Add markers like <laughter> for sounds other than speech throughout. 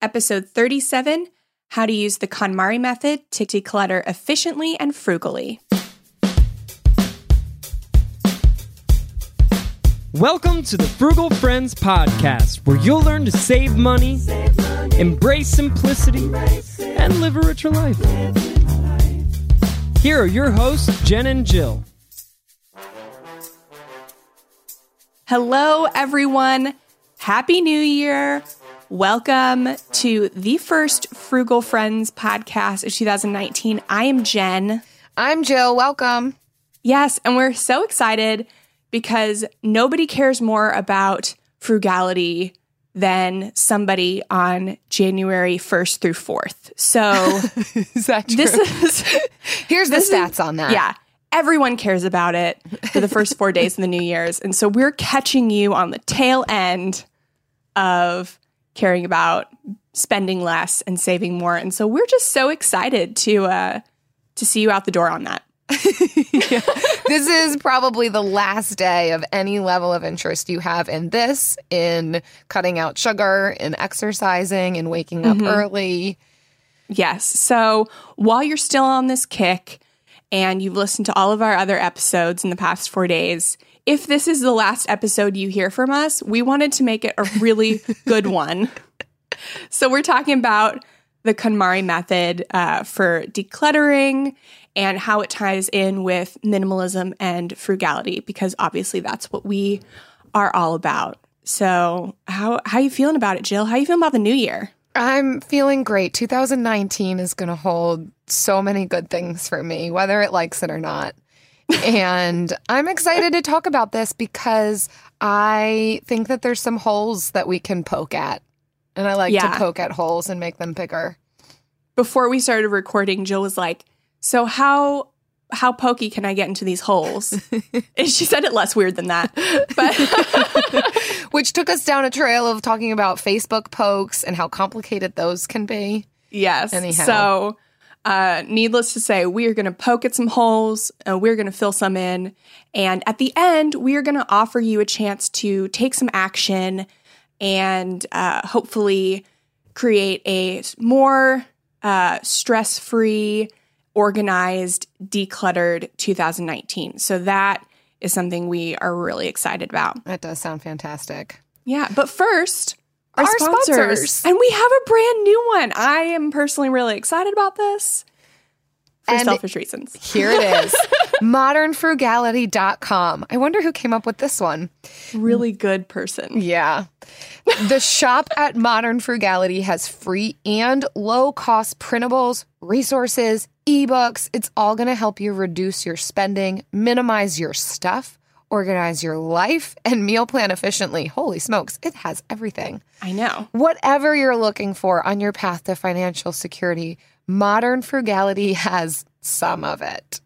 Episode 37 How to Use the KonMari Method to Declutter Efficiently and Frugally. Welcome to the Frugal Friends Podcast, where you'll learn to save money, embrace simplicity, and live a richer life. Here are your hosts, Jen and Jill. Hello, everyone. Happy New Year. Welcome to the first Frugal Friends podcast of 2019. I am Jen. I'm Jill. Welcome. Yes, and we're so excited because nobody cares more about frugality than somebody on January 1st through 4th. So, <laughs> is that true? This is <laughs> Here's the stats is, on that. Yeah. Everyone cares about it for the first 4 days of the New Year's. And so we're catching you on the tail end of caring about spending less and saving more. And so we're just so excited to uh to see you out the door on that. yeah. <laughs> This is probably the last day of any level of interest you have in this, in cutting out sugar, in exercising, in waking up mm-hmm. early. Yes. So while you're still on this kick and you've listened to all of our other episodes in the past four days, if this is the last episode you hear from us, we wanted to make it a really <laughs> good one. So we're talking about the KonMari method uh, for decluttering and how it ties in with minimalism and frugality, because obviously that's what we are all about. So how how you feeling about it, Jill? How you feeling about the new year? I'm feeling great. 2019 is going to hold so many good things for me, whether it likes it or not and I'm excited to talk about this because I think that there's some holes that we can poke at. And I like yeah. to poke at holes and make them bigger. Before we started recording, Jill was like, "So how how pokey can I get into these holes?" <laughs> and she said it less weird than that. But <laughs> which took us down a trail of talking about Facebook pokes and how complicated those can be. Yes. Anyhow. So uh, needless to say, we are going to poke at some holes, uh, we're going to fill some in, and at the end, we are going to offer you a chance to take some action and uh, hopefully create a more uh, stress free, organized, decluttered 2019. So that is something we are really excited about. That does sound fantastic. Yeah, but first, our, our sponsors. sponsors. And we have a brand new one. I am personally really excited about this for and selfish reasons. Here it is <laughs> modernfrugality.com. I wonder who came up with this one. Really good person. Yeah. the shop at Modern Frugality has free and low cost printables, resources, ebooks. It's all going to help you reduce your spending, minimize your stuff organize your life, and meal plan efficiently. Holy smokes, it has everything. I know. Whatever you're looking for on your path to financial security, modern frugality has some of it.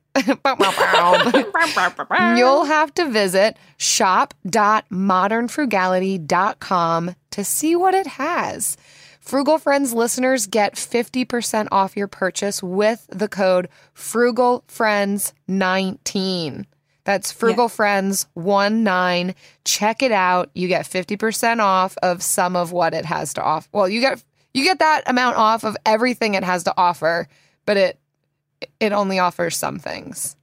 You'll have to visit shop.modernfrugality.com to see what it has. Frugal Friends listeners get 50% off your purchase with the code FrugalFriends19. That's Frugal yeah. Friends 1 9. Check it out. You get 50% off of some of what it has to offer. Well, you get you get that amount off of everything it has to offer, but it it only offers some things.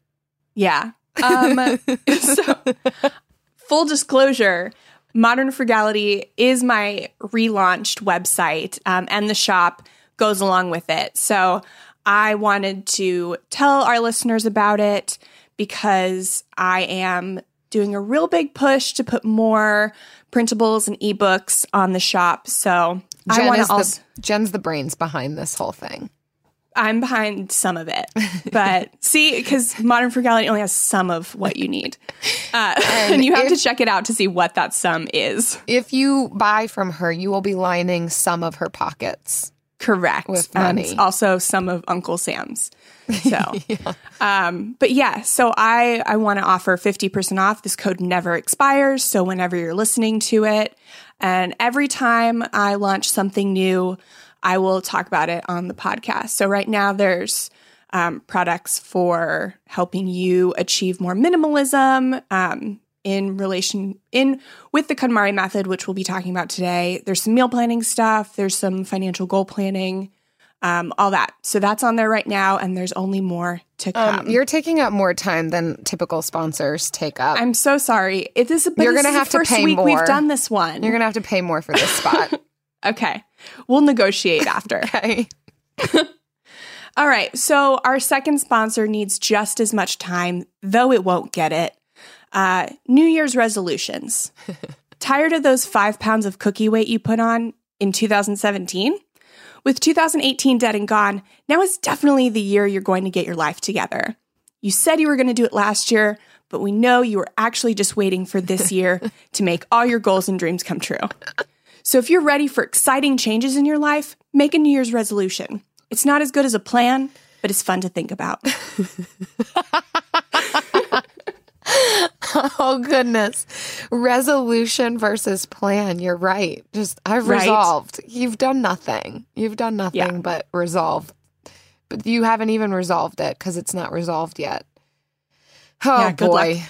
Yeah. Um, <laughs> so full disclosure, Modern Frugality is my relaunched website, um, and the shop goes along with it. So I wanted to tell our listeners about it because I am doing a real big push to put more printables and ebooks on the shop. So Jen I want to also. the Jen's the brains behind this whole thing. I'm behind some of it, but <laughs> see, because Modern Frugality only has some of what you need, uh, <laughs> and, you have if- to check it out to see what that sum is. If you buy from her, you will be lining some of her pockets. Correct. With And money. also some of Uncle Sam's. So, <laughs> um, but yeah, so I I want to offer fifty percent off. This code never expires. So whenever you're listening to it, and every time I launch something new, I will talk about it on the podcast. So right now there's um, products for helping you achieve more minimalism. Um, in relation in with the KonMari method, which we'll be talking about today, there's some meal planning stuff. There's some financial goal planning, um, all that. So that's on there right now, and there's only more to come. Um, you're taking up more time than typical sponsors take up. I'm so sorry. It is. But You're this is the have to pay week more. We've done this one. You're gonna have to pay more for this spot. <laughs> okay, we'll negotiate after. <laughs> okay. <laughs> All right. So our second sponsor needs just as much time, though it won't get it. Uh, New Year's resolutions. <laughs> Tired of those five pounds of cookie weight you put on in 2017? With 2018 dead and gone, now is definitely the year you're going to get your life together. You said you were going to do it last year, but we know you were actually just waiting for this <laughs> year to make all your goals and dreams come true. So if you're ready for exciting changes in your life, make a New Year's resolution. It's not as good as a plan, but it's fun to think about. <laughs> <laughs> Oh goodness. Resolution versus plan. You're right. Just I've Right. resolved. You've done nothing. You've done nothing Yeah. but resolve. But you haven't even resolved it because it's not resolved yet. Oh Yeah, boy.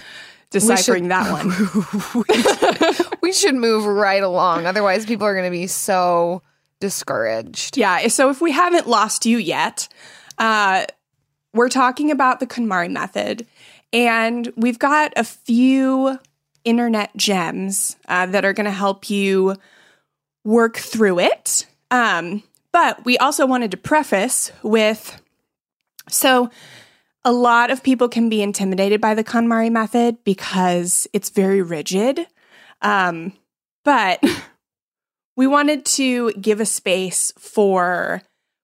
Deciphering that one. <laughs> we should move right along. Otherwise, people are going to be so discouraged. Yeah. So if we haven't lost you yet, uh, we're talking about the KonMari method, and we've got a few internet gems uh, that are going to help you work through it. Um, but we also wanted to preface with so a lot of people can be intimidated by the KonMari method because it's very rigid. Um, but <laughs> we wanted to give a space for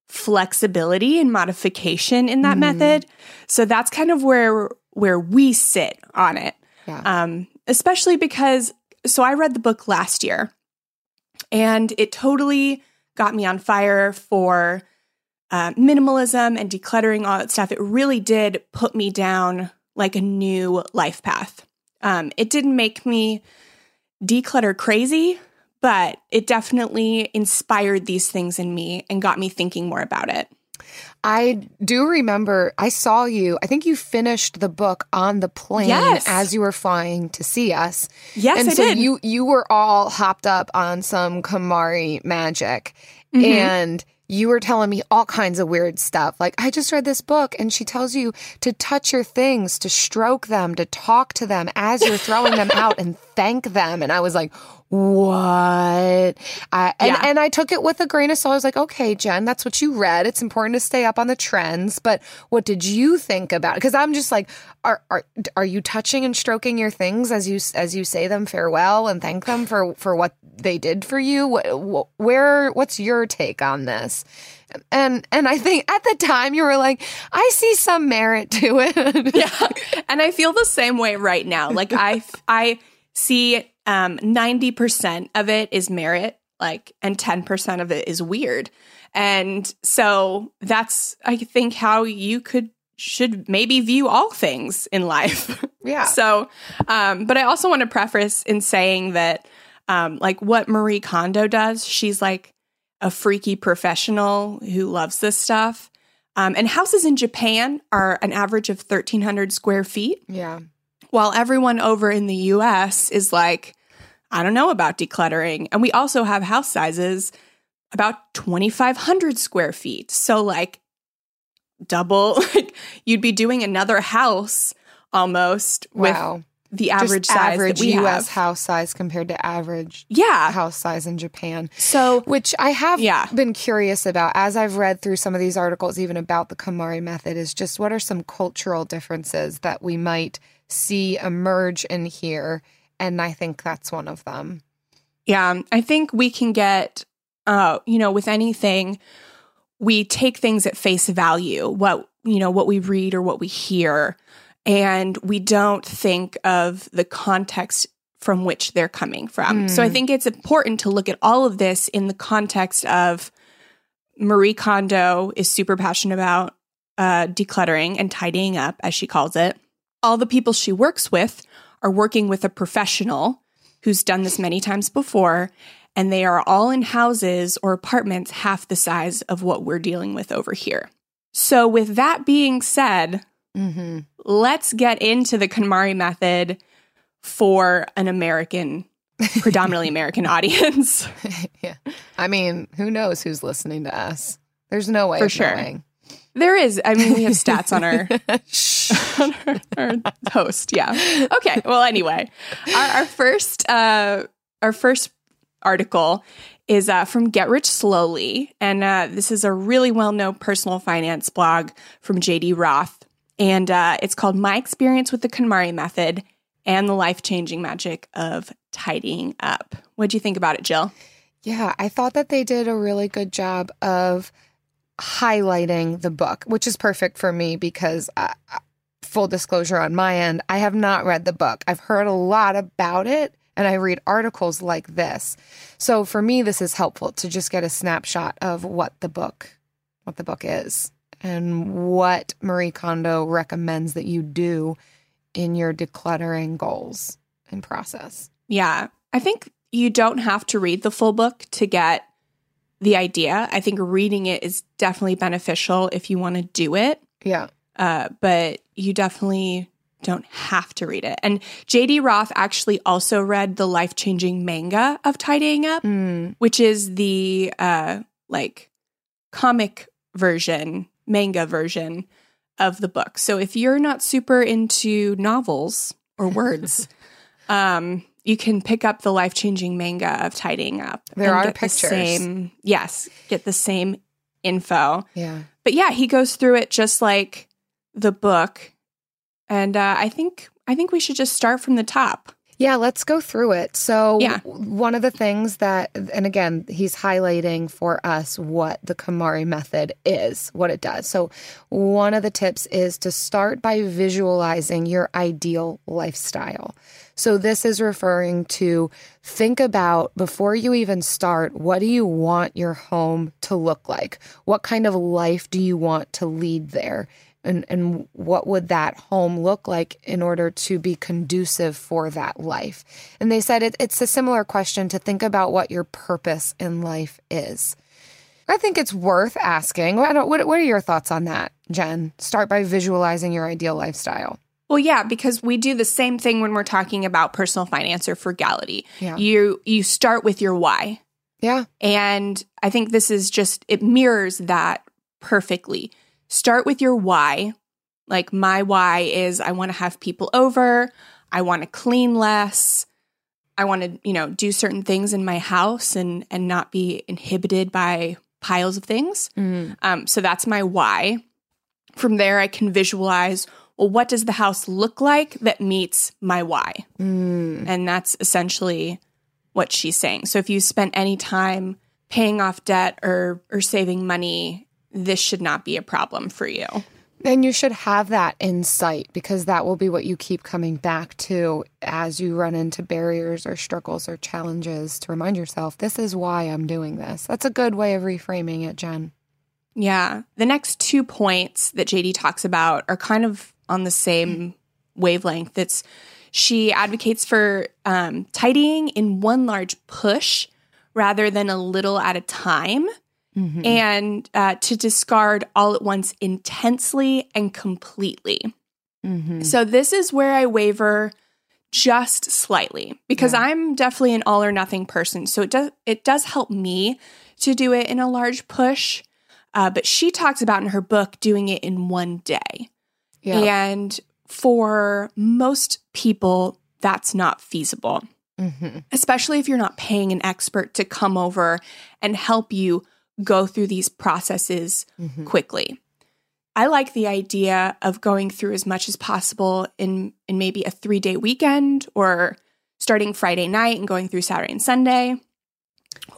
flexibility and modification in that method. So that's kind of where where we sit on it. Yeah. Um, especially because so I read the book last year and it totally got me on fire for uh, minimalism and decluttering all that stuff. It really did put me down like a new life path. Um, it didn't make me declutter crazy, but it definitely inspired these things in me and got me thinking more about it. I do remember I saw you. I think you finished the book on the plane Yes. as you were flying to see us. Yes, and I so did. you you were all hopped up on some KonMari magic, Mm-hmm. and you were telling me all kinds of weird stuff. Like I just read this book, and she tells you to touch your things, to stroke them, to talk to them as you're throwing them <laughs> out, and thank them. And I was like. What? I, and, Yeah. and I took it with a grain of salt. I was like, okay, Jen, that's what you read. It's important to stay up on the trends. But what did you think about it? Because I'm just like, are, are are you touching and stroking your things as you as you say them farewell and thank them for for what they did for you? What, where what's your take on this? And and I think at the time you were like, I see some merit to it. <laughs> yeah. And I feel the same way right now. Like I I see um 90% of it is merit like and 10% of it is weird. And so that's I think how you could should maybe view all things in life. <laughs> Yeah. So um but I also want to preface in saying that um like what Marie Kondo does, she's like a freaky professional who loves this stuff. Um, and houses in Japan are an average of 1,300 square feet, yeah. While everyone over in the US is like, I don't know about decluttering. And we also have house sizes about 2,500 square feet. So, like, double, <laughs> like, you'd be doing another house almost Wow. with the Just average size average that we U.S. have. house size compared to average Yeah. house size in Japan. So Which I have Yeah. been curious about as I've read through some of these articles, even about the KonMari method, is just what are some cultural differences that we might see emerge in here? And I think that's one of them. Yeah, I think we can get, uh, you know, with anything, we take things at face value, what, you know, what we read or what we hear, and we don't think of the context from which they're coming from. So I think it's important to look at all of this in the context of Marie Kondo is super passionate about uh, decluttering and tidying up, as she calls it. All the people she works with are working with a professional who's done this many times before, and they are all in houses or apartments half the size of what we're dealing with over here. So, with that being said, Mm-hmm. let's get into the KonMari method for an American, <laughs> predominantly American audience. <laughs> yeah. I mean, who knows who's listening to us? There's no way For sure. knowing. There is, I mean, we have stats on our, <laughs> <laughs> on our, our host. Yeah. Okay. Well, anyway, our, our first, uh, our first article is uh, from Get Rich Slowly, and uh, this is a really well-known personal finance blog from JD Roth, and uh, it's called "My Experience with the KonMari Method and the Life-Changing Magic of Tidying Up." What do you think about it, Jill? Yeah, I thought that they did a really good job of highlighting the book, which is perfect for me because, uh, full disclosure on my end, I have not read the book. I've heard a lot about it and I read articles like this. So for me, this is helpful to just get a snapshot of what the book, what the book is and what Marie Kondo recommends that you do in your decluttering goals and process. Yeah. I think you don't have to read the full book to get the idea. I think reading it is definitely beneficial if you want to do it, Yeah. uh, but you definitely don't have to read it. And JD Roth actually also read the life changing manga of Tidying Up, Mm. which is the uh, like comic version, manga version of the book. So if you're not super into novels or words, <laughs> um, you can pick up the life changing manga of tidying up. There are get the pictures. same, yes, get the same info. Yeah. But yeah, he goes through it just like the book, and uh, I think I think we should just start from the top. Yeah, let's go through it. So, Yeah. one of the things that, and again, he's highlighting for us what the KonMari method is, what it does. So, one of the tips is to start by visualizing your ideal lifestyle. So, this is referring to think about before you even start, what do you want your home to look like? What kind of life do you want to lead there? And and what would that home look like in order to be conducive for that life and they said it, it's a similar question to think about what your purpose in life is i think it's worth asking what, what, what are your thoughts on that jen start by visualizing your ideal lifestyle Well, yeah, because we do the same thing when we're talking about personal finance or frugality. Yeah. You you start with your why. yeah And I think this is just, it mirrors that perfectly. Start with your why. Like, my why is I want to have people over, I want to clean less. I want to, you know, do certain things in my house and and not be inhibited by piles of things. Um, so that's my why. From there, I can visualize. Well, what does the house look like that meets my why? And that's essentially what she's saying. So if you spent any time paying off debt or or saving money, this should not be a problem for you. And you should have that insight because that will be what you keep coming back to as you run into barriers or struggles or challenges to remind yourself, this is why I'm doing this. That's a good way of reframing it, Jen. Yeah. The next two points that JD talks about are kind of on the same wavelength. It's she advocates for um, tidying in one large push rather than a little at a time, and uh, to discard all at once intensely and completely. So this is where I waver just slightly because I'm definitely an all or nothing person. So it does it does help me to do it in a large push. Uh, but she talks about in her book doing it in one day. Yeah. And for most people, that's not feasible, Mm-hmm. especially if you're not paying an expert to come over and help you go through these processes Mm-hmm. quickly. I like the idea of going through as much as possible in in maybe a 3-day weekend or starting Friday night and going through Saturday and Sunday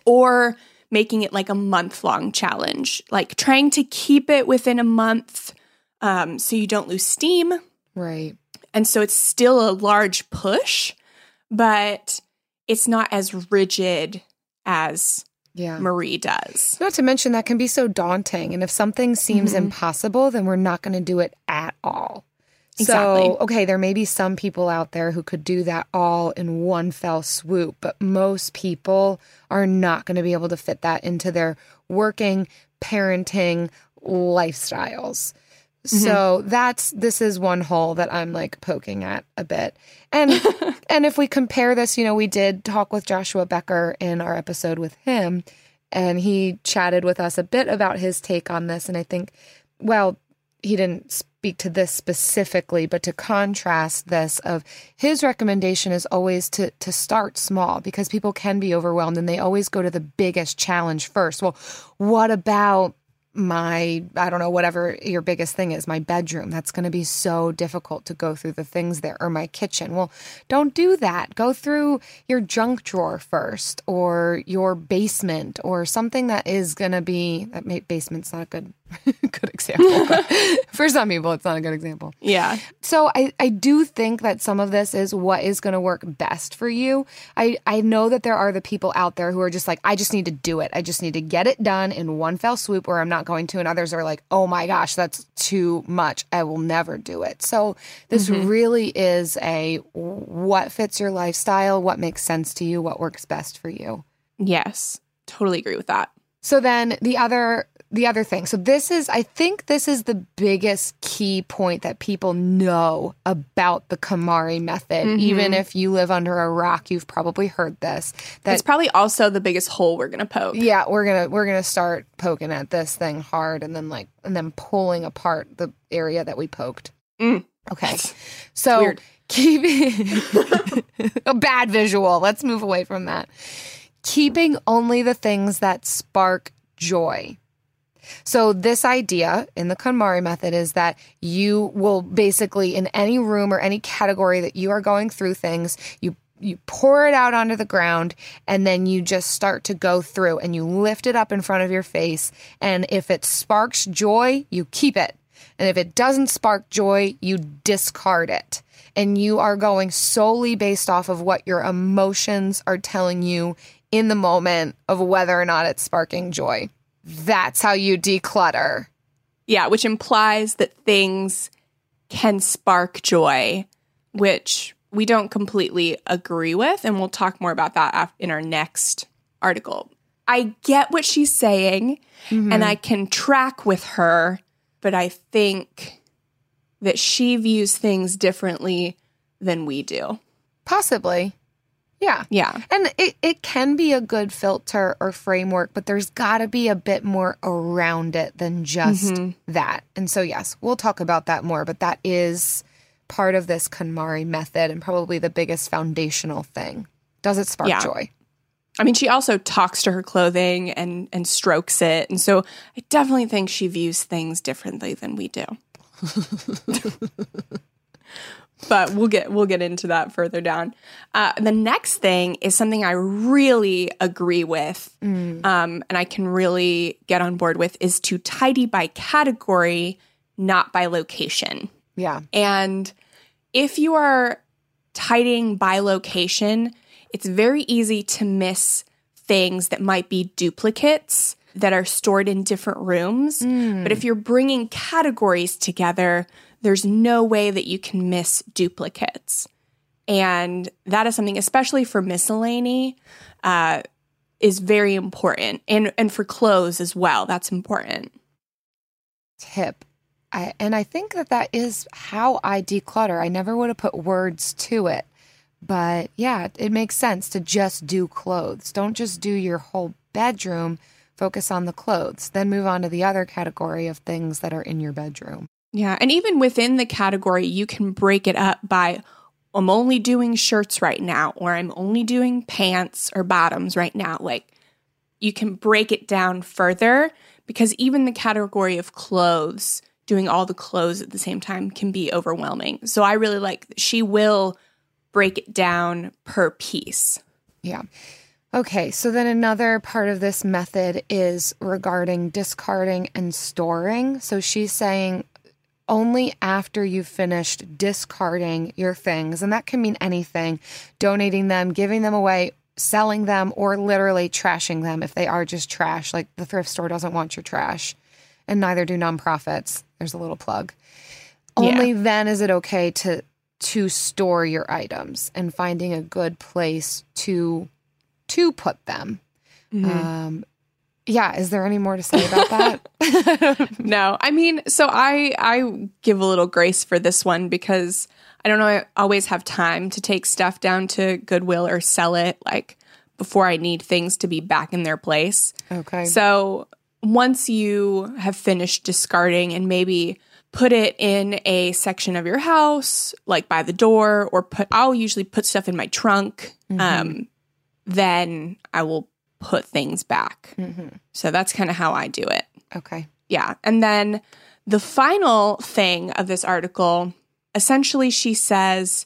or making it like a month long challenge, like trying to keep it within a month um, so you don't lose steam. Right. And so it's still a large push, but it's not as rigid as Yeah. Marie does. Not to mention that can be so daunting. And if something seems Mhm. impossible, then we're not going to do it at all. Exactly. So, okay, there may be some people out there who could do that all in one fell swoop, but most people are not going to be able to fit that into their working, parenting lifestyles. Mm-hmm. So that's this is one hole that I'm like poking at a bit. And <laughs> and if we compare this, you know, we did talk with Joshua Becker in our episode with him and he chatted with us a bit about his take on this and I think well, he didn't speak to this specifically, but to contrast this of his recommendation is always to to start small because people can be overwhelmed and they always go to the biggest challenge first. Well, what about my I don't know whatever your biggest thing is my bedroom. That's going to be so difficult to go through the things there or my kitchen. Well don't do that. Go through your junk drawer first or your basement or something that is going to be that basement's not a good <laughs> good example <laughs> for some people it's not a good example Yeah. so I, I do think that some of this is what is going to work best for you. I, I know that there are the people out there who are just like, I just need to do it. I just need to get it done in one fell swoop or I'm not going to. And others are like, oh my gosh, that's too much. I will never do it. So this mm-hmm. really is a what fits your lifestyle, what makes sense to you, what works best for you. Yes. Totally agree with that. So then the other the other thing. So this is I think this is the biggest key point that people know about the KonMari method. Even if you live under a rock, you've probably heard this. That It's probably also the biggest hole we're going to poke. yeah, we're going to we're going to start poking at this thing hard and then like and then pulling apart the area that we poked. Mm. Okay. So weird. keeping <laughs> <laughs> a bad visual. Let's move away from that. Keeping only the things that spark joy. So this idea in the KonMari method is that you will basically in any room or any category that you are going through things, you you pour it out onto the ground and then you just start to go through and you lift it up in front of your face and if it sparks joy, you keep it. And if it doesn't spark joy, you discard it. And you are going solely based off of what your emotions are telling you in the moment of whether or not it's sparking joy. That's how you declutter. Yeah, which implies that things can spark joy, which we don't completely agree with. And we'll talk more about that in our next article. I get what she's saying mm-hmm. and I can track with her, but I think that she views things differently than we do. Possibly. Yeah. Yeah. And it, it can be a good filter or framework, but there's got to be a bit more around it than just mm-hmm. that. And so, yes, we'll talk about that more, but that is part of this KonMari method and probably the biggest foundational thing. Does it spark Yeah. joy? I mean, she also talks to her clothing and and strokes it, and so I definitely think she views things differently than we do. <laughs> but we'll get we'll get into that further down. Uh, the next thing is something I really agree with, um, and I can really get on board with is to tidy by category, not by location. Yeah. And if you are tidying by location, it's very easy to miss things that might be duplicates that are stored in different rooms. But if you're bringing categories together, there's no way that you can miss duplicates. And that is something, especially for miscellany, uh, is very important. And, and for clothes as well, that's important. Tip. I, and I think that that is how I declutter. I never would have put words to it. But yeah, it makes sense to just do clothes. Don't just do your whole bedroom. Focus on the clothes, then move on to the other category of things that are in your bedroom. Yeah. And even within the category, you can break it up by I'm only doing shirts right now, or I'm only doing pants or bottoms right now. Like you can break it down further because even the category of clothes, doing all the clothes at the same time can be overwhelming. So I really like she will break it down per piece. Yeah. Okay, so then another part of this method is regarding discarding and storing. So she's saying only after you've finished discarding your things, and that can mean anything donating them, giving them away, selling them, or literally trashing them if they are just trash. Like the thrift store doesn't want your trash, and neither do nonprofits. There's a little plug. Yeah. Only then is it okay to to store your items and finding a good place to to put them. Um, yeah, is there any more to say about that? <laughs> <laughs> No, I mean, so I I give a little grace for this one because I don't know. I always have time to take stuff down to Goodwill or sell it like before I need things to be back in their place. okay. So once you have finished discarding and maybe put it in a section of your house, like by the door, or put, I'll usually put stuff in my trunk. Um, then I will put things back. So that's kind of how I do it. okay. Yeah. And then the final thing of this article essentially, she says,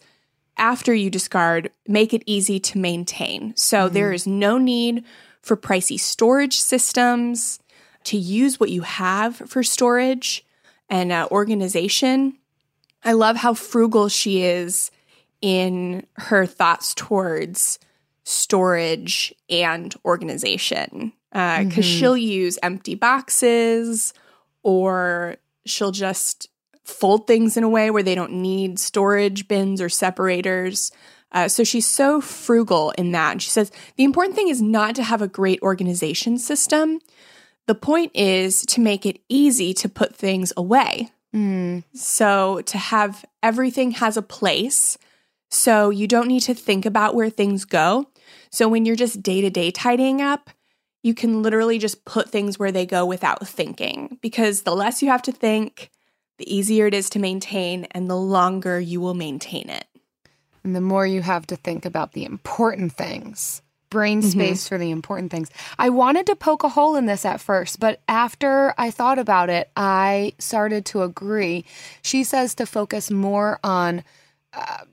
after you discard, make it easy to maintain. So there is no need for pricey storage systems to use what you have for storage and uh, organization. I love how frugal she is in her thoughts towards storage and organization uh, because mm-hmm. she'll use empty boxes or she'll just fold things in a way where they don't need storage bins or separators. Uh, so she's so frugal in that. And she says the important thing is not to have a great organization system. The point is to make it easy to put things away. Mm. So to have everything has a place. So you don't need to think about where things go. So when you're just day to day tidying up, you can literally just put things where they go without thinking because the less you have to think, the easier it is to maintain and the longer you will maintain it. And the more you have to think about the important things, brain space for the important things. I wanted to poke a hole in this at first, but after I thought about it, I started to agree. She says to focus more on uh,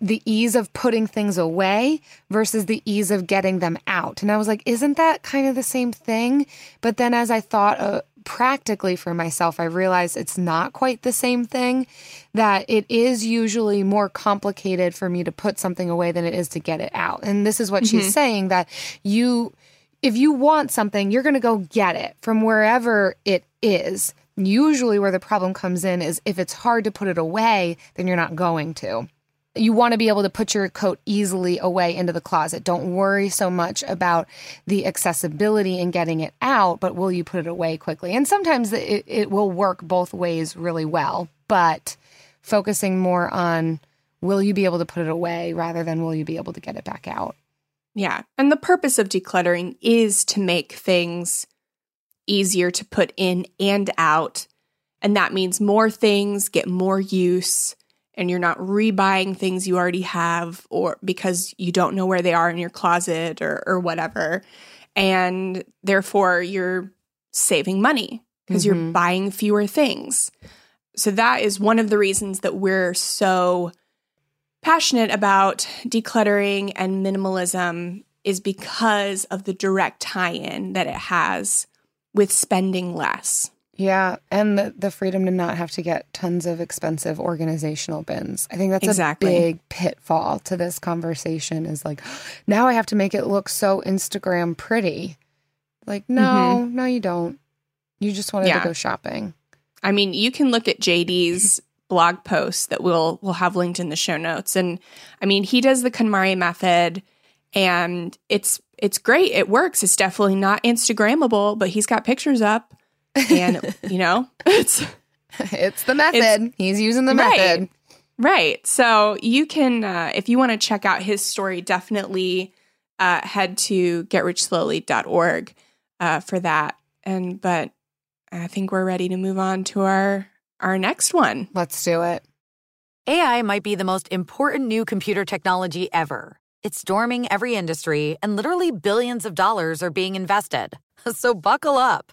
the ease of putting things away versus the ease of getting them out. And I was like, isn't that kind of the same thing? But then as I thought uh, practically for myself, I realized it's not quite the same thing, that it is usually more complicated for me to put something away than it is to get it out. And this is what she's saying that you, if you want something, you're going to go get it from wherever it is. Usually, where the problem comes in is if it's hard to put it away, then you're not going to you want to be able to put your coat easily away into the closet. Don't worry so much about the accessibility and getting it out, but will you put it away quickly? And sometimes it, it will work both ways really well, but focusing more on will you be able to put it away rather than will you be able to get it back out? Yeah. And the purpose of decluttering is to make things easier to put in and out. And that means more things get more use and you're not rebuying things you already have or because you don't know where they are in your closet or, or whatever. And therefore you're saving money because you're mm-hmm. buying fewer things. So that is one of the reasons that we're so passionate about decluttering and minimalism is because of the direct tie-in that it has with spending less. Yeah, and the, the freedom to not have to get tons of expensive organizational bins. I think that's Exactly. a big pitfall to this conversation is like, now I have to make it look so Instagram pretty. Like, no, mm-hmm. no, you don't. You just wanted Yeah. to go shopping. I mean, you can look at JD's blog post that we'll we'll have linked in the show notes. And I mean, he does the KonMari method and it's it's great. It works. It's definitely not Instagrammable, but he's got pictures up and you know, <laughs> it's it's the method. He's using the Right. method. Right. So you can, uh, if you want to check out his story, definitely uh, head to getrichslowly.org uh, for that. And, but I think we're ready to move on to our our next one. Let's do it. AI might be the most important new computer technology ever. It's storming every industry, and literally billions of dollars are being invested. <laughs> So buckle up.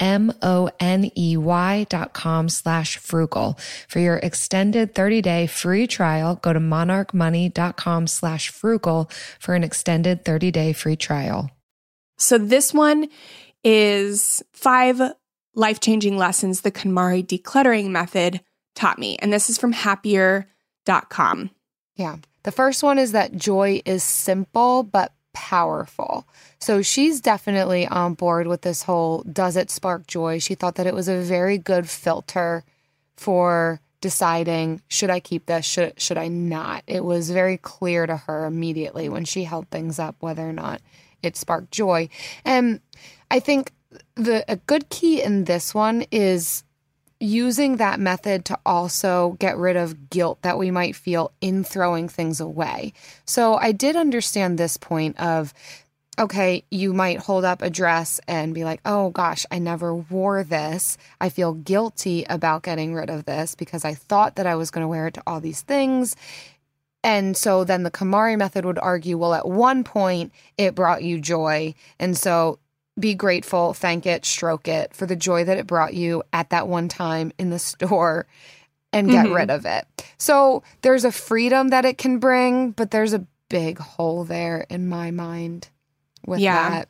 M-O-N-E-Y dot com slash frugal. For your extended 30-day free trial, go to monarchmoney.com slash frugal for an extended 30-day free trial. So this one is five life-changing lessons the KonMari decluttering method taught me. And this is from happier.com. Yeah. The first one is that joy is simple but powerful. So she's definitely on board with this whole does it spark joy? She thought that it was a very good filter for deciding should I keep this should should I not. It was very clear to her immediately when she held things up whether or not it sparked joy. And I think the a good key in this one is using that method to also get rid of guilt that we might feel in throwing things away. So I did understand this point of okay, you might hold up a dress and be like, oh gosh, I never wore this. I feel guilty about getting rid of this because I thought that I was going to wear it to all these things. And so then the KonMari method would argue, well, at one point it brought you joy. And so be grateful, thank it, stroke it for the joy that it brought you at that one time in the <laughs> store and get mm-hmm. rid of it. So there's a freedom that it can bring, but there's a big hole there in my mind with yeah. that.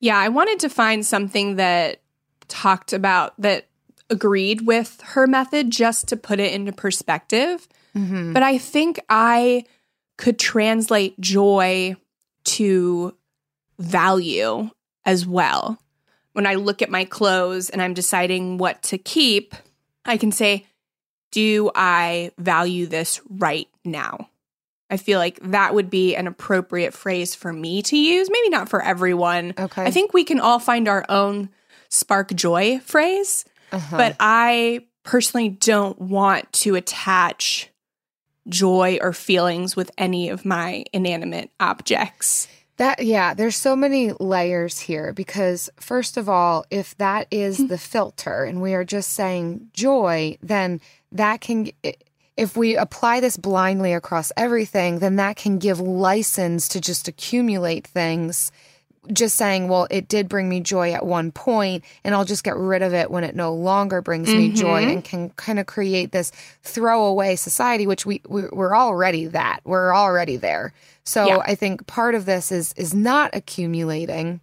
Yeah, I wanted to find something that talked about that agreed with her method just to put it into perspective. Mm-hmm. But I think I could translate joy to value as well. When I look at my clothes and I'm deciding what to keep, I can say, do I value this right now? I feel like that would be an appropriate phrase for me to use. Maybe not for everyone. Okay. I think we can all find our own spark joy phrase, uh-huh. but I personally don't want to attach joy or feelings with any of my inanimate objects. That yeah, there's so many layers here because first of all, if that is hmm. the filter and we are just saying joy, then that can if we apply this blindly across everything, then that can give license to just accumulate things. Just saying, well, it did bring me joy at one point, and I'll just get rid of it when it no longer brings mm-hmm. me joy, and can kind of create this throwaway society, which we, we are already that we're already there. So yeah. I think part of this is is not accumulating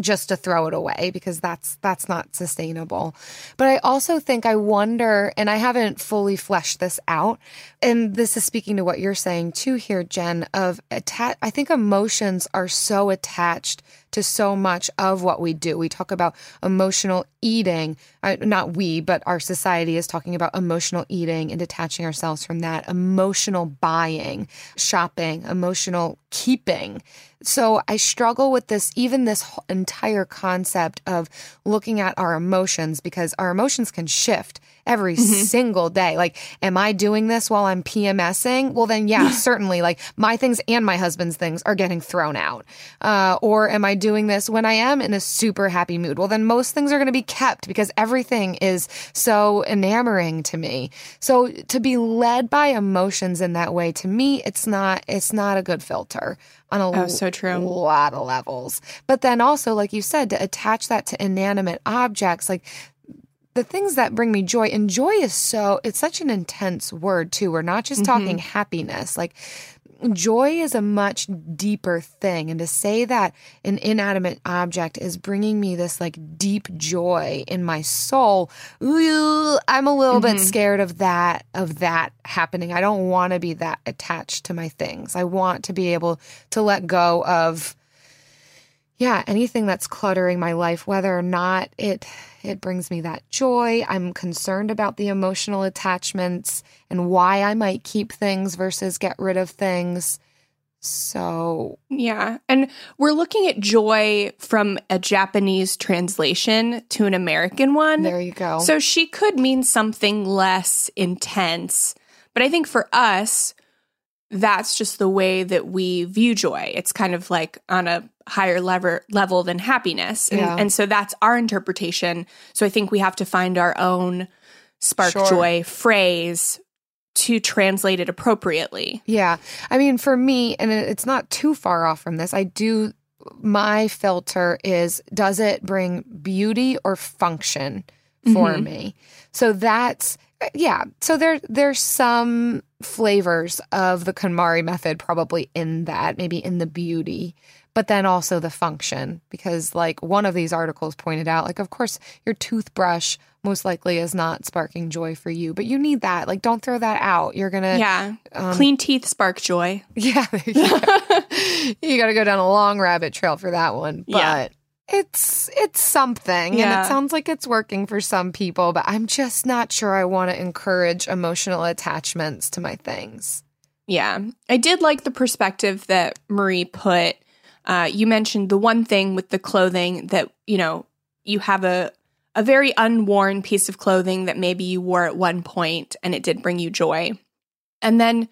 just to throw it away because that's that's not sustainable. But I also think I wonder and I haven't fully fleshed this out and this is speaking to what you're saying too here Jen of atta- I think emotions are so attached to so much of what we do. We talk about emotional eating. Not we, but our society is talking about emotional eating and detaching ourselves from that. Emotional buying, shopping, emotional keeping. So I struggle with this, even this entire concept of looking at our emotions because our emotions can shift every mm-hmm. single day. Like, am I doing this while I'm PMSing? Well, then, yeah, certainly. Like, my things and my husband's things are getting thrown out. Uh, or am I doing this when I am in a super happy mood? Well, then most things are going to be kept because everything is so enamoring to me. So to be led by emotions in that way, to me, it's not, it's not a good filter on a oh, so true. lot of levels. But then also, like you said, to attach that to inanimate objects, like the things that bring me joy, and joy is so, it's such an intense word too. We're not just mm-hmm. talking happiness. Like joy is a much deeper thing. And to say that an inanimate object is bringing me this like deep joy in my soul, I'm a little mm-hmm. bit scared of that, of that happening. I don't want to be that attached to my things. I want to be able to let go of yeah, anything that's cluttering my life, whether or not it it brings me that joy. I'm concerned about the emotional attachments and why I might keep things versus get rid of things. So, yeah. And we're looking at joy from a Japanese translation to an American one. There you go. So she could mean something less intense. But I think for us, that's just the way that we view joy. It's kind of like on a higher lever, level than happiness. And, yeah. and so that's our interpretation. So I think we have to find our own spark sure. joy phrase to translate it appropriately. Yeah. I mean, for me, and it's not too far off from this, I do, my filter is does it bring beauty or function for mm-hmm. me? So that's, yeah. So there, there's some flavors of the KonMari method probably in that, maybe in the beauty, but then also the function. Because, like, one of these articles pointed out, like, of course, your toothbrush most likely is not sparking joy for you, but you need that. Like, don't throw that out. You're gonna, yeah, um, clean teeth spark joy. <laughs> Yeah, you got to go down a long rabbit trail for that one. But yeah it's it's something yeah. and it sounds like it's working for some people but i'm just not sure i want to encourage emotional attachments to my things yeah i did like the perspective that marie put uh, you mentioned the one thing with the clothing that you know you have a a very unworn piece of clothing that maybe you wore at one point and it did bring you joy and then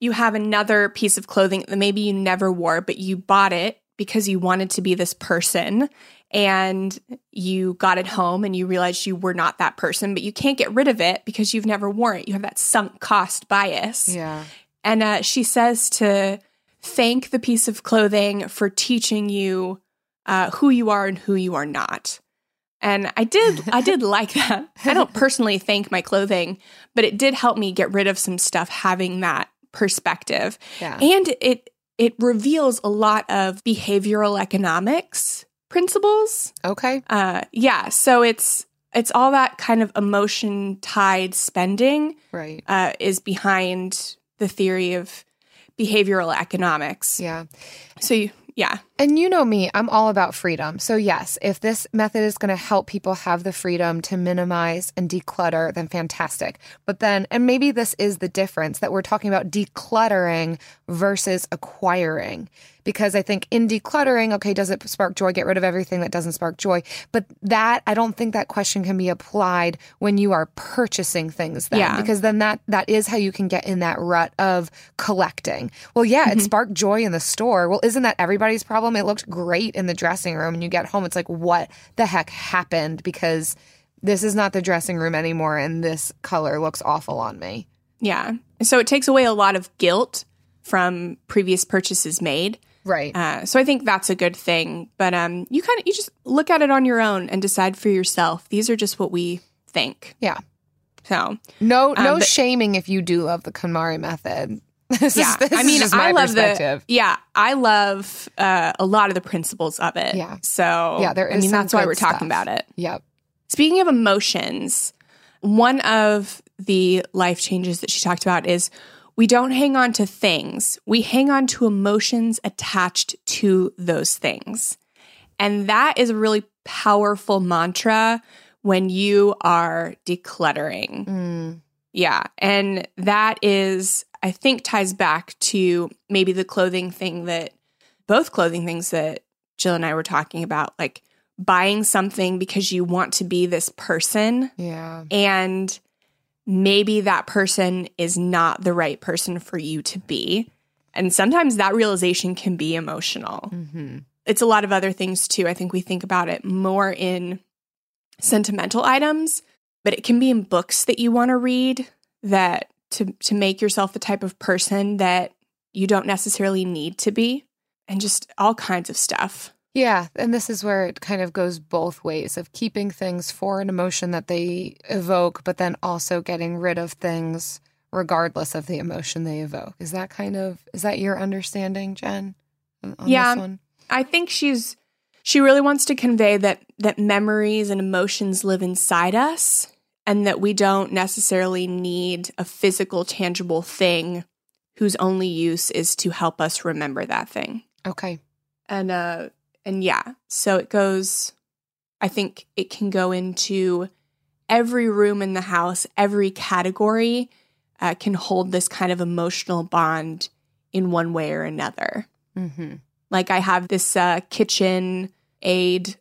you have another piece of clothing that maybe you never wore but you bought it because you wanted to be this person and you got it home and you realized you were not that person, but you can't get rid of it because you've never worn it. You have that sunk cost bias. Yeah. And uh, she says to thank the piece of clothing for teaching you uh, who you are and who you are not. And I did, I did <laughs> like that. I don't personally thank my clothing, but it did help me get rid of some stuff having that perspective. Yeah. And it it reveals a lot of behavioral economics principles. Okay. Uh, yeah. So it's it's all that kind of emotion tied spending. Right. Uh, is behind the theory of behavioral economics. Yeah. So you, yeah. And you know me, I'm all about freedom. So, yes, if this method is going to help people have the freedom to minimize and declutter, then fantastic. But then, and maybe this is the difference that we're talking about decluttering versus acquiring because I think in decluttering, okay, does it spark joy? Get rid of everything that doesn't spark joy. But that, I don't think that question can be applied when you are purchasing things then, yeah. because then that, that is how you can get in that rut of collecting. Well, yeah, mm-hmm. it sparked joy in the store. Well, isn't that everybody's problem? It looked great in the dressing room and you get home. It's like, what the heck happened? Because this is not the dressing room anymore and this color looks awful on me. Yeah. So it takes away a lot of guilt from previous purchases made. Right. Uh, so I think that's a good thing. But um, you kind of you just look at it on your own and decide for yourself. These are just what we think. Yeah. So no no um, but, shaming if you do love the KonMari method. <laughs> this yeah, is, I mean, I love the yeah, I love uh, a lot of the principles of it. Yeah. So yeah, there is. I mean, that's why we're stuff. talking about it. Yep. Speaking of emotions, one of the life changes that she talked about is we don't hang on to things, we hang on to emotions attached to those things. And that is a really powerful mantra when you are decluttering. Mm. Yeah. And that is, I think, ties back to maybe the clothing thing that both clothing things that Jill and I were talking about, like buying something because you want to be this person Yeah. and maybe that person is not the right person for you to be. And sometimes that realization can be emotional. Mm-hmm. It's a lot of other things too. I think we think about it more in sentimental items, but it can be in books that you want to read that to to make yourself the type of person that you don't necessarily need to be and just all kinds of stuff. Yeah, and this is where it kind of goes both ways of keeping things for an emotion that they evoke, but then also getting rid of things regardless of the emotion they evoke. Is that kind of is that your understanding, Jen? Yeah. this one? I think she's she really wants to convey that that memories and emotions live inside us and that we don't necessarily need a physical tangible thing whose only use is to help us remember that thing. Okay. And uh and yeah, so it goes I think it can go into every room in the house, every category uh, can hold this kind of emotional bond in one way or another. Mm-hmm. Like I have this uh, kitchen aid.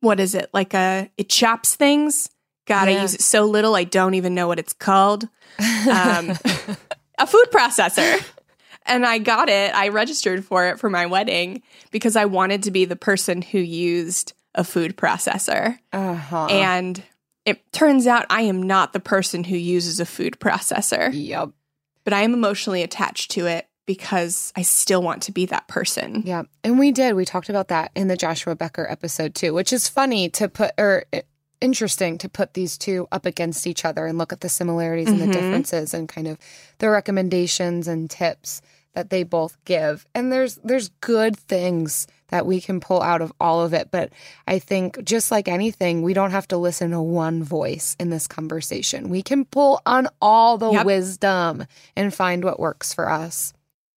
What is it? Like a it chops things. God, I use it so little I don't even know what it's called. <laughs> Um, a food processor. And I got it. I registered for it for my wedding because I wanted to be the person who used a food processor. uh-huh. And it turns out I am not the person who uses a food processor, yep. but I am emotionally attached to it because I still want to be that person. Yeah. And we did. We talked about that in the Joshua Becker episode too, which is funny to put or uh, interesting to put these two up against each other and look at the similarities and the Mhm. differences and kind of the recommendations and tips that they both give. And there's there's good things that we can pull out of all of it, but I think just like anything, we don't have to listen to one voice in this conversation. We can pull on all the Yep. wisdom and find what works for us.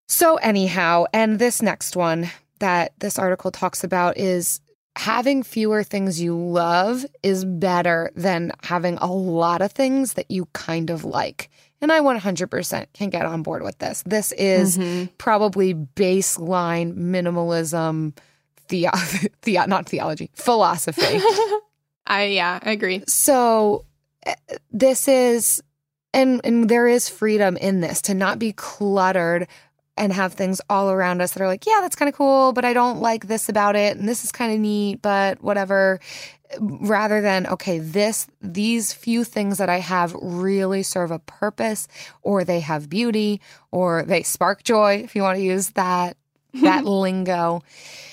So, anyhow, and this next one that this article talks about is having fewer things you love is better than having a lot of things that you kind of like. And I 100% can get on board with this. This is Mhm. probably baseline minimalism, the, <laughs> the, not theology, philosophy. <laughs> I yeah, I agree. So uh, this is and and there is freedom in this to not be cluttered and have things all around us that are like, yeah, that's kind of cool, but I don't like this about it and this is kind of neat, but whatever rather than okay, this these few things that I have really serve a purpose or they have beauty or they spark joy if you want to use that <laughs> that lingo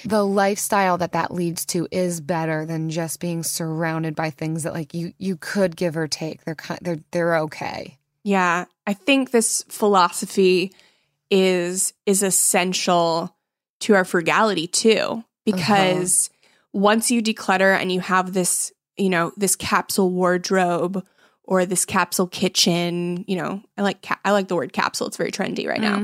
the lifestyle that that leads to is better than just being surrounded by things that like you you could give or take. They're kind they're they're okay. Yeah, I think this philosophy is is essential to our frugality too uh-huh. because once you declutter and you have this, you know, this capsule wardrobe or this capsule kitchen, you know, I like ca- I like the word capsule. It's very trendy right now.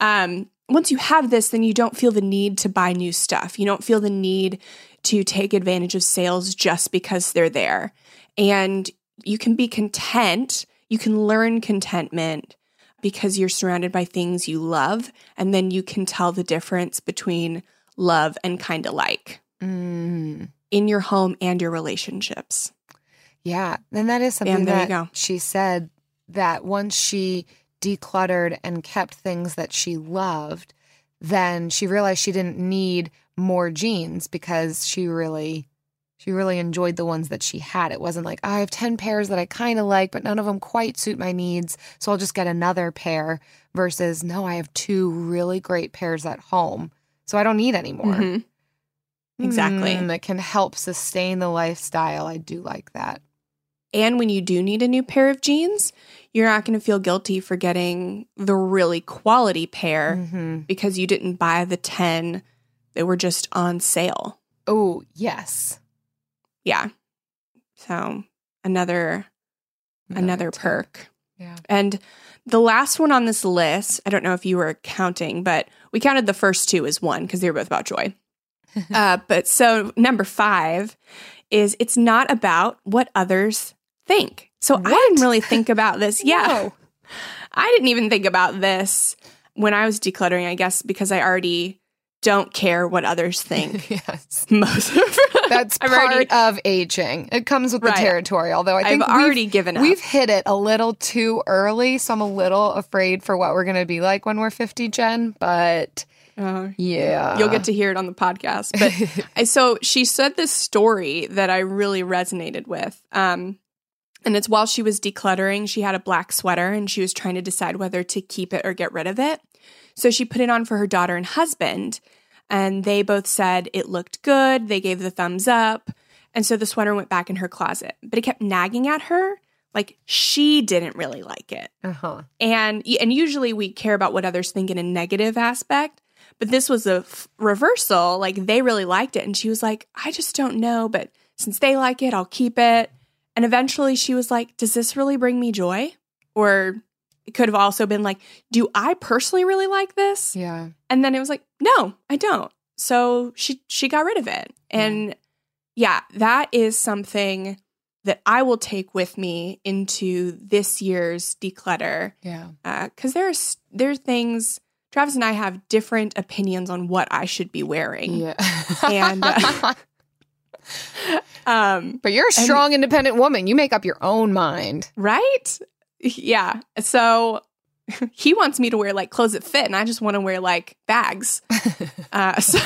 Um once you have this, then you don't feel the need to buy new stuff. You don't feel the need to take advantage of sales just because they're there. And you can be content. You can learn contentment because you're surrounded by things you love. And then you can tell the difference between love and kind of like mm. in your home and your relationships. yeah and that is something that she said that once she decluttered and kept things that she loved then she realized she didn't need more jeans because she really she really enjoyed the ones that she had. It wasn't like, I have 10 pairs that I kind of like, but none of them quite suit my needs. So I'll just get another pair versus, no, I have two really great pairs at home. So I don't need any more. Mhm. Exactly. Mm, it can help sustain the lifestyle. I do like that. And when you do need a new pair of jeans, you're not going to feel guilty for getting the really quality pair hmm because you didn't buy the 10 that were just on sale. Oh, yes. Yeah. So, another another tip. perk. Yeah. And the last one on this list, I don't know if you were counting, but we counted the first two as one because they were both about joy. <laughs> uh, but so number five is it's not about what others think. So I didn't really think about this. <laughs> Yeah. No. I didn't even think about this when I was decluttering, I guess, because I already don't care what others think. <laughs> yes. Most of That's I've part already- of aging. It comes with Right. the territory, although I I've think we've- already given up. We've hit it a little too early, so I'm a little afraid for what we're going to be like when we're 50, Jen. But Uh, yeah. You'll get to hear it on the podcast. But <laughs> I, so she said this story that I really resonated with. Um, and it's while she was decluttering, she had a black sweater and she was trying to decide whether to keep it or get rid of it. So she put it on for her daughter and husband, and they both said it looked good. They gave the thumbs up. And so the sweater went back in her closet, but it kept nagging at her. Like she didn't really like it Uh-huh. and and usually we care about what others think in a negative aspect but this was a f- reversal like they really liked it. And she was like i just don't know but since they like it i'll keep it. And eventually she was like does this really bring me joy? Or it could have also been like do i personally really like this? Yeah. and then it was like no i don't. So she she got rid of it. And yeah that is something that i will take with me into this year's declutter. Yeah. Uh, because there's there's things Travis and I have different opinions on what I should be wearing. Yeah. And uh, <laughs> um, but you're a and- strong, independent woman. You make up your own mind. right? Yeah. So he wants me to wear like clothes that fit, and I just want to wear like bags. <laughs> Uh, so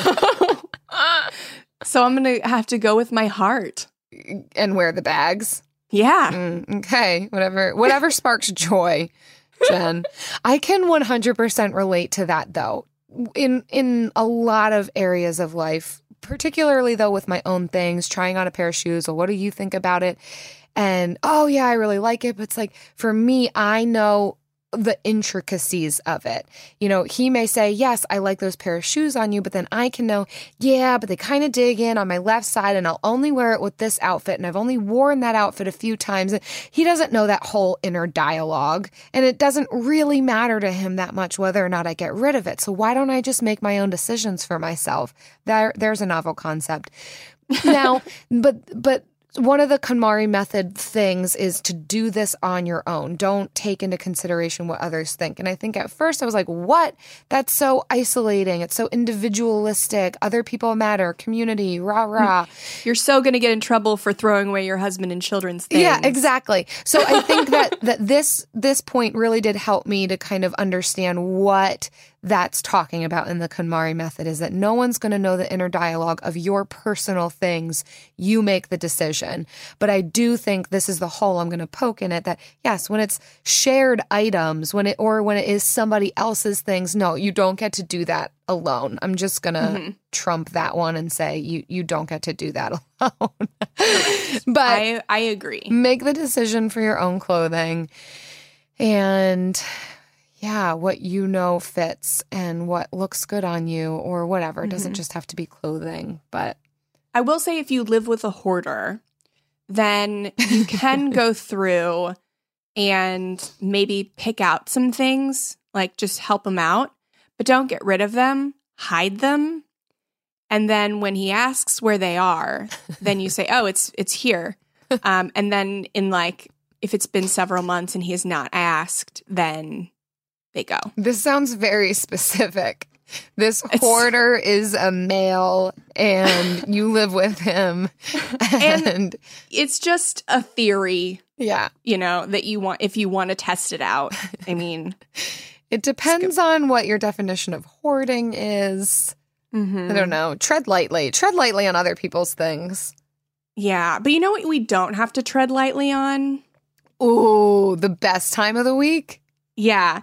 so I'm gonna have to go with my heart. and wear the bags. Yeah. Mm, okay, whatever whatever sparks joy, Jen. I can 100% relate to that though. In in a lot of areas of life, particularly though with my own things, trying on a pair of shoes, or what do you think about it? And oh yeah, I really like it, but it's like for me, I know the intricacies of it. You know, he may say, Yes, I like those pair of shoes on you, but then I can know, Yeah, but they kind of dig in on my left side, and I'll only wear it with this outfit. And I've only worn that outfit a few times. And he doesn't know that whole inner dialogue. And it doesn't really matter to him that much whether or not I get rid of it. So why don't I just make my own decisions for myself? There, there's a novel concept. Now, <laughs> but, but, one of the KonMari method things is to do this on your own. Don't take into consideration what others think. And I think at first I was like, what? That's so isolating. It's so individualistic. Other people matter. Community, rah, rah. Mm. You're so gonna get in trouble for throwing away your husband and children's things. Yeah, exactly. So I think that <laughs> that this this point really did help me to kind of understand what that's talking about in the KonMari method is that no one's going to know the inner dialogue of your personal things. You make the decision. But I do think this is the hole I'm going to poke in it that yes, when it's shared items, when it or when it is somebody else's things, no, you don't get to do that alone. I'm just going to mm-hmm. trump that one and say you you don't get to do that <laughs> alone. but I I agree. make the decision for your own clothing and yeah what you know fits and what looks good on you or whatever it doesn't just have to be clothing but I will say if you live with a hoarder, then you can <laughs> go through and maybe pick out some things, like just help them out, but don't get rid of them, hide them. And then when he asks where they are, then you say, "Oh, it's it's here." <laughs> Um, and then in like if it's been several months and he has not asked, then they go. this sounds very <laughs> specific this hoarder is a male and <laughs> you live with him and, And- It's just a theory, yeah you know, that you want if you want to test it out. I <laughs> mean, it depends on what your definition of hoarding is mhm. i don't know tread lightly tread lightly on other people's things Yeah, but you know what we don't have to tread lightly on? ooh the best time of the week Yeah.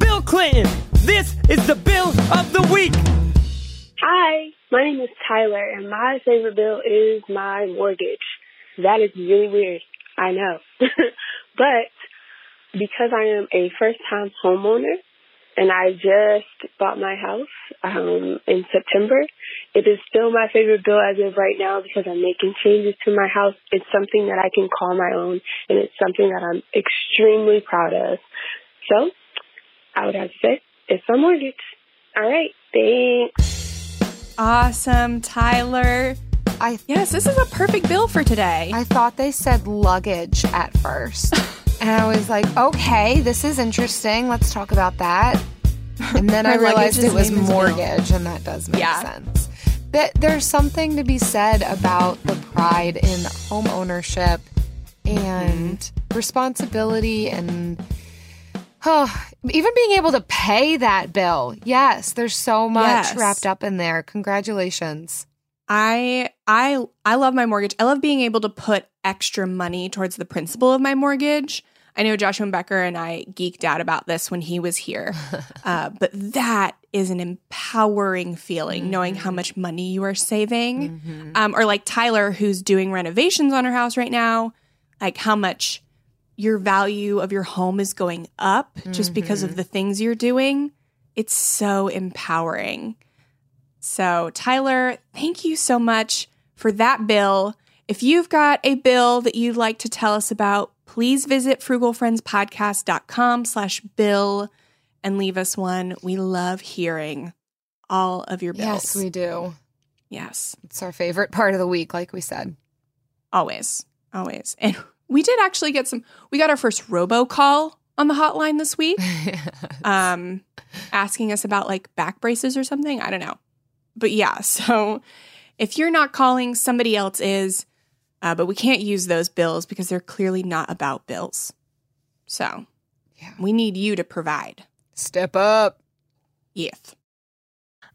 Bill Clinton. This is the bill of the week. Hi, My name is Tyler, and my favorite bill is my mortgage. That is really weird. I know. <laughs> but because I am a first time homeowner and I just bought my house um, in September, it is still my favorite bill as of right now because I'm making changes to my house. It's something that I can call my own and it's something that I'm extremely proud of. So I would have to say it's my mortgage. All right. Thanks. Awesome, Tyler. I Yes, this is a perfect bill for today. I thought they said luggage at first. <laughs> and I was like, okay, this is interesting. Let's talk about that. And then <laughs> I realized it was name is Bill. mortgage, and that does make Yeah. sense. That there's something to be said about the pride in home ownership and Mm-hmm. responsibility and oh, even being able to pay that bill. Yes, there's so much Yes. wrapped up in there. Congratulations. I I I love my mortgage. I love being able to put extra money towards the principal of my mortgage. I know Joshua Becker and I geeked out about this when he was here, <laughs> uh, but that is an empowering feeling, knowing how much money you are saving. Um, or like Tyler, who's doing renovations on her house right now, like how much your value of your home is going up just because of mm-hmm. the things you're doing. It's so empowering. So, Tyler, thank you so much for that bill. If you've got a bill that you'd like to tell us about, please visit frugalfriendspodcast.com slash bill and leave us one. We love hearing all of your bills. Yes, we do. Yes, It's our favorite part of the week, like we said. always, always. And we did actually get some, we got our first robocall on the hotline this week, <laughs> um, asking us about like back braces or something. I don't know. But yeah, <laughs> so if you're not calling, somebody else is. Uh, but we can't use those bills because they're clearly not about bills. So Yeah. we need you to provide. Step up. Yes.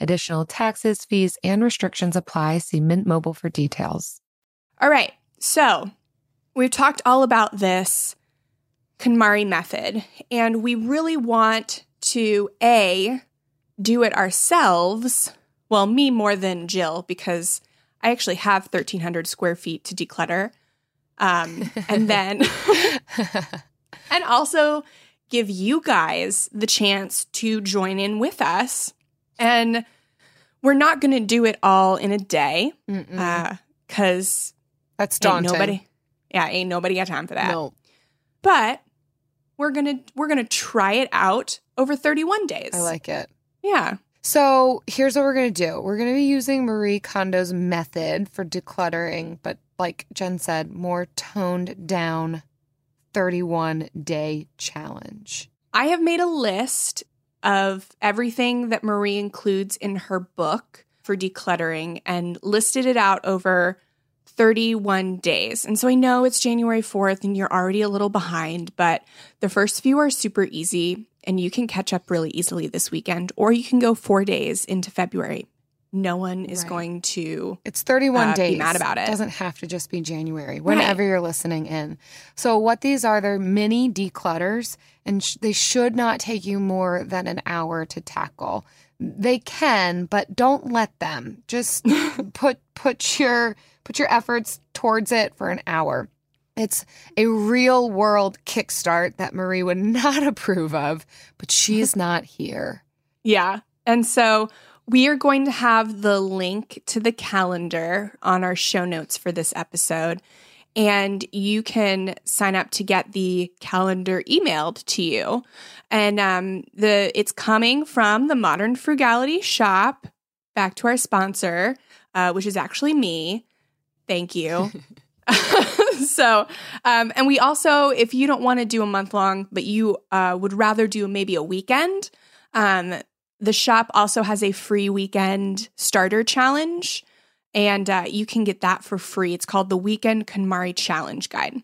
Additional taxes, fees, and restrictions apply. See Mint Mobile for details. All right. So we've talked all about this KonMari method, and we really want to A, do it ourselves. Well, me more than Jill, because I actually have 1,300 square feet to declutter. Um, and then, <laughs> and also give you guys the chance to join in with us. And we're not going to do it all in a day because uh, That's ain't daunting. nobody, yeah, ain't nobody got time for that. No. But we're gonna we're gonna try it out over 31 days. I like it. yeah. So here's what we're to do. We're to be using Marie Kondo's method for decluttering, but like Jen said, more toned down 31 day challenge. I have made a list of everything that Marie includes in her book for decluttering and listed it out over 31 days. And so I know it's January 4th and you're already a little behind, but the first few are super easy and you can catch up really easily this weekend, or you can go four days into February. No one is Right. going to. It's 31 Uh, be days. mad about it. it doesn't have to just be January, whenever you're listening in. So, what these are, they're mini declutters, and sh- they should not take you more than an hour to tackle. They can, but don't let them. Just <laughs> put put your put your efforts towards it for an hour. It's a real world kickstart that Marie would <laughs> not approve of, but she's <laughs> not here. Yeah. And so we are going to have the link to the calendar on our show notes for this episode. And you can sign up to get the calendar emailed to you. And um, the it's coming from the Modern Frugality Shop. Back to our sponsor, uh, which is actually me. Thank you. <laughs> <laughs> so, um, and we also, if you don't want to do a month long, but you uh, would rather do maybe a weekend, um, the shop also has a free weekend starter challenge, and uh, you can get that for free. It's called the Weekend KonMari Challenge Guide.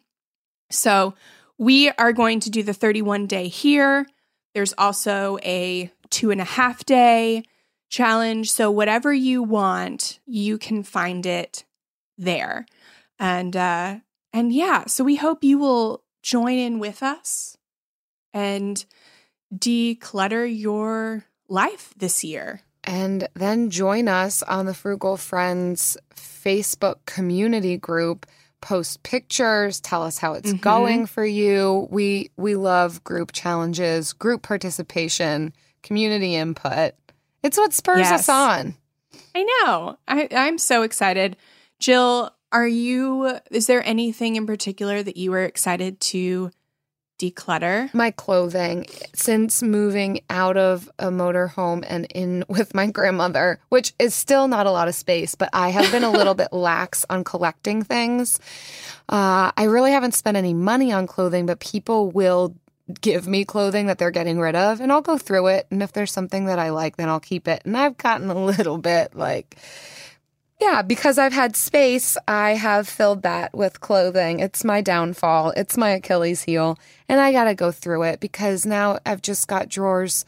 So, we are going to do the 31 day here. There's also a two and a half day challenge. So, whatever you want, you can find it there. And uh and yeah, so we hope you will join in with us and declutter your life this year. And then join us on the Frugal Friends Facebook community group. Post pictures, tell us how it's Mhm. going for you. We we love group challenges, group participation, community input. It's what spurs Yes. us on. I know. I, I'm so excited. Jill, are you, is there anything in particular that you were excited to declutter? My clothing since moving out of a motorhome and in <laughs> with my grandmother, which is still not a lot of space, but I have been a little <laughs> bit lax on collecting things. Uh, I really haven't spent any money on clothing, but people will give me clothing that they're getting rid of, and I'll go through it. And if there's something that I like, then I'll keep it. And I've gotten a little bit like, yeah, because I've had space, I have filled that with clothing. It's my downfall. It's my Achilles heel. And I got to go through it because now I've just got drawers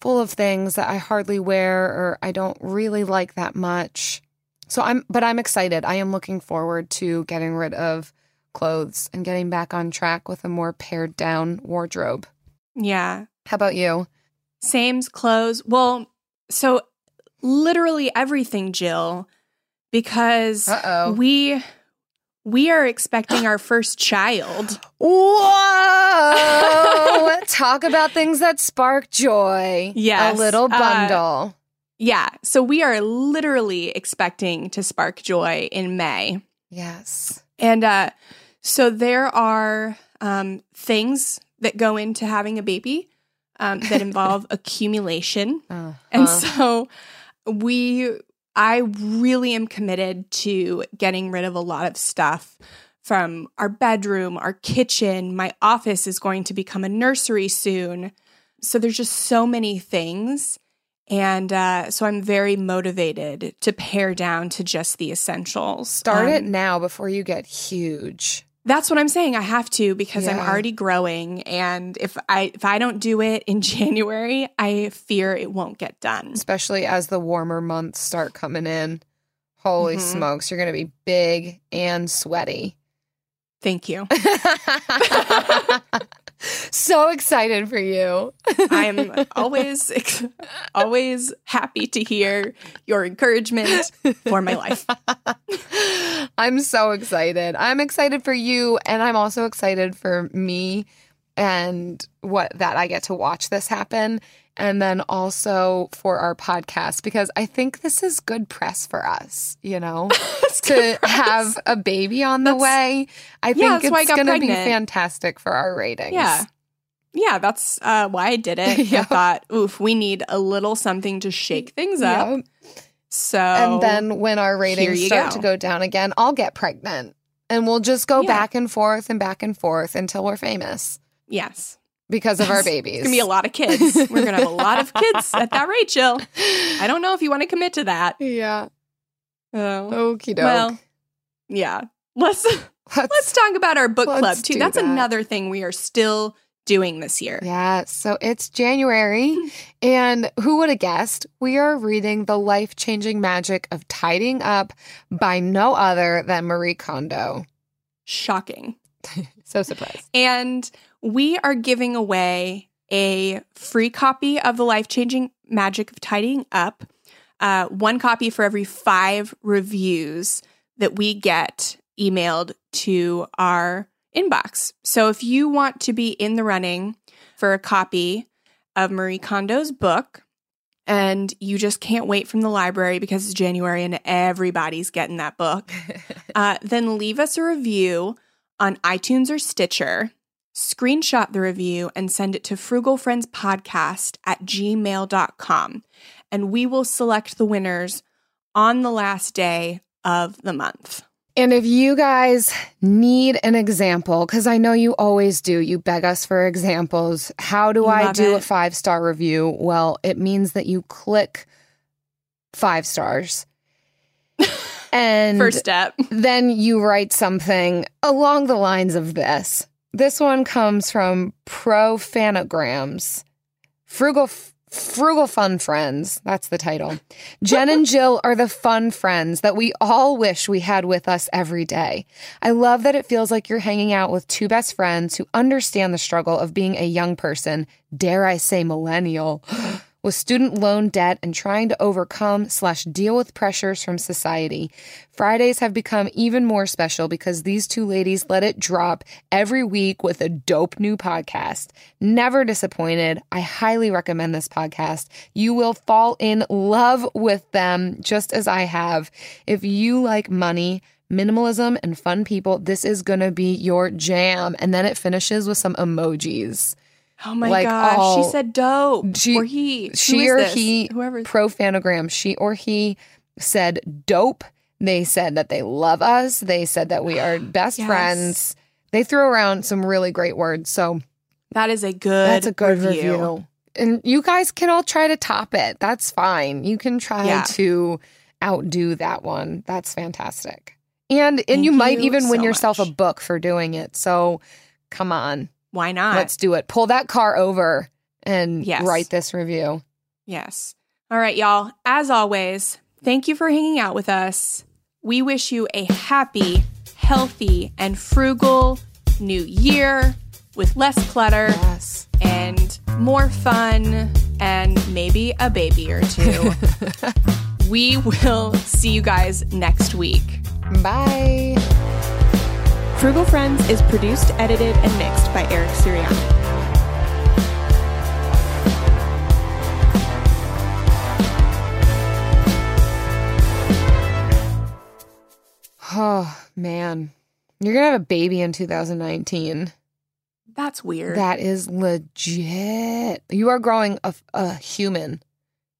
full of things that I hardly wear or I don't really like that much. So I'm, but I'm excited. I am looking forward to getting rid of clothes and getting back on track with a more pared down wardrobe. Yeah. How about you? Same's clothes. Well, so literally everything, Jill, because Uh-oh. we we are expecting our <gasps> first child. Whoa! <laughs> Talk about things that spark joy. Yes, A little uh, bundle. Yeah. So we are literally expecting to spark joy in May. yes. And uh, so there are um, things that go into having a baby um, that <laughs> involve accumulation. Uh, And so we, I really am committed to getting rid of a lot of stuff from our bedroom, our kitchen. My office is going to become a nursery soon. So there's just so many things. And uh, so I'm very motivated to pare down to just the essentials. start it Um, now before you get huge. That's what I'm saying. I have to because I'm already growing, and if I if I don't do it in <laughs> January, I fear it won't get done. especially as the warmer months start coming in. Holy Mhm. smokes, you're going to be big and sweaty. Thank you. <laughs> so excited for you. I am always always happy to hear your encouragement for my life. <laughs> I'm so excited. I'm excited for you and I'm also excited for me and what that I get to watch this happen and then also for our podcast because I think this is good press for us, you know, <laughs> to have a baby on the way. I think that's why I it's going to be fantastic for our ratings. Yeah. Yeah, that's uh, why I did it. <laughs> I thought, oof, we need a little something to shake things up. Yeah. So And then when our ratings start go. to go down again, I'll get pregnant. And we'll just go Yeah. back and forth and back and forth until we're famous yes, because of our babies. It's gonna be a lot of kids. <laughs> We're gonna have a lot of kids at that rate, Jill. <laughs> I don't know if you want to commit to that. Yeah. Oh, Okie doke. well, yeah. Let's let's, let's talk about our book club too. That's that. another thing we are still doing this year. Yeah, so it's January, and who would have guessed? We are reading The Life Changing Magic of Tidying Up by no other than Marie Kondo. Shocking. <laughs> So surprised. And we are giving away a free copy of The Life Changing Magic of Tidying Up, uh, one copy for every five reviews that we get emailed to our inbox. So if you want to be in the running for a copy of Marie Kondo's book, and you just can't wait from the library because it's January and everybody's getting that book, <laughs> uh, then leave us a review on iTunes or Stitcher, screenshot the review, and send it to frugalfriendspodcast at gmail.com. And we will select the winners on the last day of the month. And if you guys need an example, because I know you always do, you beg us for examples. How do I do a five star review? Well, it means that you click five stars. <laughs> and First step. then you write something along the lines of this. This one comes from Profanograms. Frugal Frugal Fun Friends. That's the title. <laughs> Jen and Jill are the fun friends that we all wish we had with us every day. I love that it feels like you're hanging out with two best friends who understand the struggle of being a young person, dare I say millennial, <gasps> <laughs> with student loan debt and trying to overcome slash deal with pressures from society. Fridays have become even more special because these two ladies let it drop every week with a dope new podcast. Never disappointed. I highly recommend this podcast. You will fall in love with them just as I have. If you like money, minimalism, and fun people, this is going to be your jam. And then it finishes with some emojis. Oh my Like gosh. all- she said dope. She- or he. She or this? he Whoever. profanogram she or he said dope they said that they love us they said that we are <gasps> best Yes. friends they threw around some really great words so that is a good that's a good review. and you guys can all try to top it that's fine you can try Yeah. to outdo that one that's fantastic and and Thank you might you even win so yourself a book for doing it so come on Why not? let's do it pull that car over and Yes. write this review Yes. All right, y'all. As always, thank you for hanging out with us. We wish you a happy, healthy, and frugal new year with less clutter yes and more fun and maybe a baby or two. <laughs> we will see you guys next week. bye Frugal Friends is produced, edited, and mixed by Eric Sirianni. Oh man, you're gonna have a baby in 2019. That's weird. That is legit. You are growing a, a human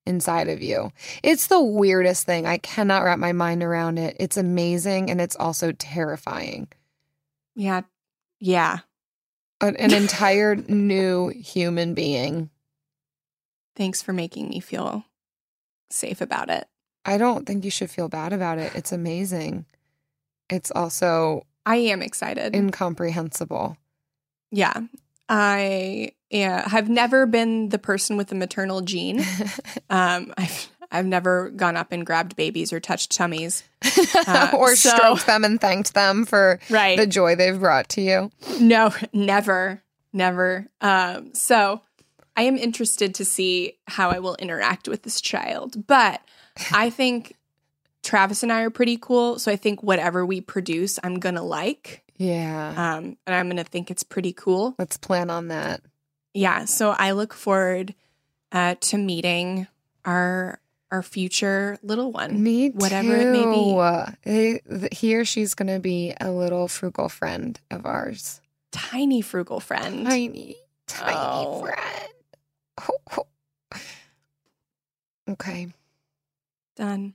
inside of you. It's the weirdest thing. I cannot wrap my mind around it. It's amazing and it's also terrifying. Yeah. Yeah. An, an entire new human being. Thanks for making me feel safe about it. I don't think you should feel bad about it. It's amazing. It's also I am excited. incomprehensible. yeah. I yeah, have never been the person with the maternal gene. <laughs> Um, I've I've never gone up and grabbed babies or touched tummies. <laughs> Uh, or so- stroked them and thanked them for Right. the joy they've brought to you. No, never, never. Um, so I am interested to see how I will interact with this child. But I think Travis and I are pretty cool. So I think whatever we produce, I'm gonna like. Yeah. Um, and I'm gonna think it's pretty cool. Let's plan on that. Yeah. So I look forward uh, to meeting our our future little one. Me whatever it may be. He or she's going to be a little frugal friend of ours. Tiny frugal friend. Tiny, tiny Oh. friend. Okay. Done.